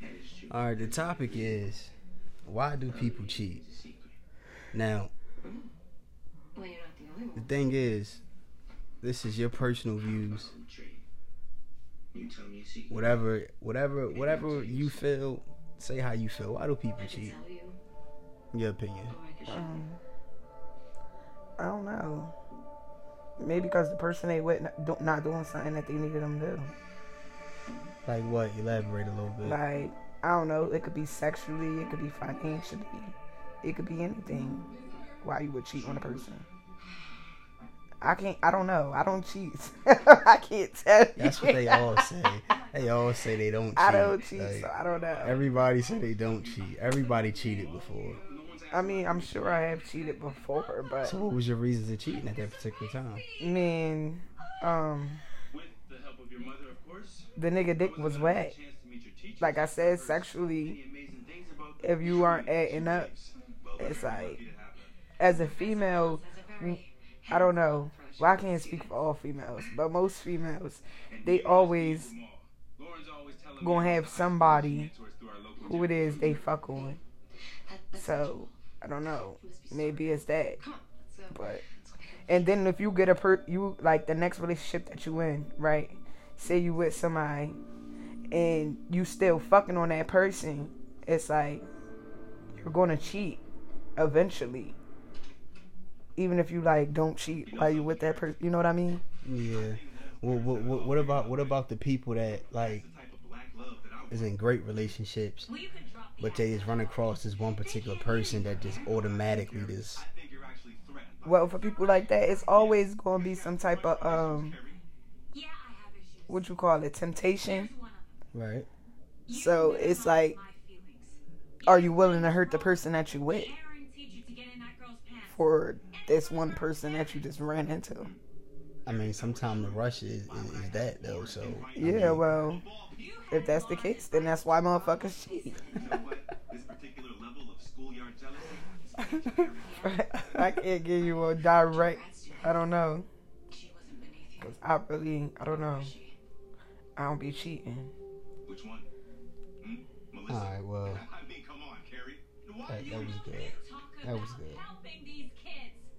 relationship. All right, the topic is why do people cheat? Now, Well, you're not the only the one. thing is, this is your personal views. Whatever, whatever, whatever you feel, say how you feel. Why do people cheat? tell your opinion. I Um, I don't know. Maybe because the person they with not, not doing something that they needed them to do. Like what? Elaborate a little bit. Like I don't know. It could be sexually. It could be financially. It could be anything. Why you would cheat on a person? I can't. I don't know. I don't cheat. I can't tell you. That's what they all say. They all say they don't cheat. I don't cheat, Like, so I don't know. everybody say they don't cheat. Everybody cheated before. I mean, I'm sure I have cheated before, but So what was your reasons of cheating at that particular time? I mean, um, With the help of your mother, course. the nigga dick was wet. Like I said, sexually, if you aren't acting up, it's like as a female, I don't know. Well, I can't speak for all females, but most females, they always gonna have somebody who it is they fuck on. So I don't know. Maybe it's that. But and then if you get a per you like the next relationship that you in, right? Say you with somebody and you still fucking on that person, it's like you're gonna cheat eventually. Even if you like don't cheat while you with that person, you know what I mean? Yeah. Well, what, what, what about what about the people that like type of black love that I is in great relationships, but they just run across this one particular person that just automatically just think you're actually threatened by. Well, for people like that, it's always gonna be some type of um, Yeah, I have issues. What you call it, temptation. Here's one of them. right. So it's like, are you willing to hurt the person that you with Guaranteed you to get in that girl's pants. for this one person that you just ran into? I mean, sometimes the rush is, is, is that though. So I Yeah, mean, well, if that's the case, then that's why motherfuckers cheat. You know what? This particular level of schoolyard jealousy. I can't give you a direct. I don't know. She wasn't beneath you. Cause I really, I don't know. I don't be cheating. Which one? Hmm? Melissa? all right. Well, I mean, come on, Carrie. Why that, you? that was good. That was good. helping.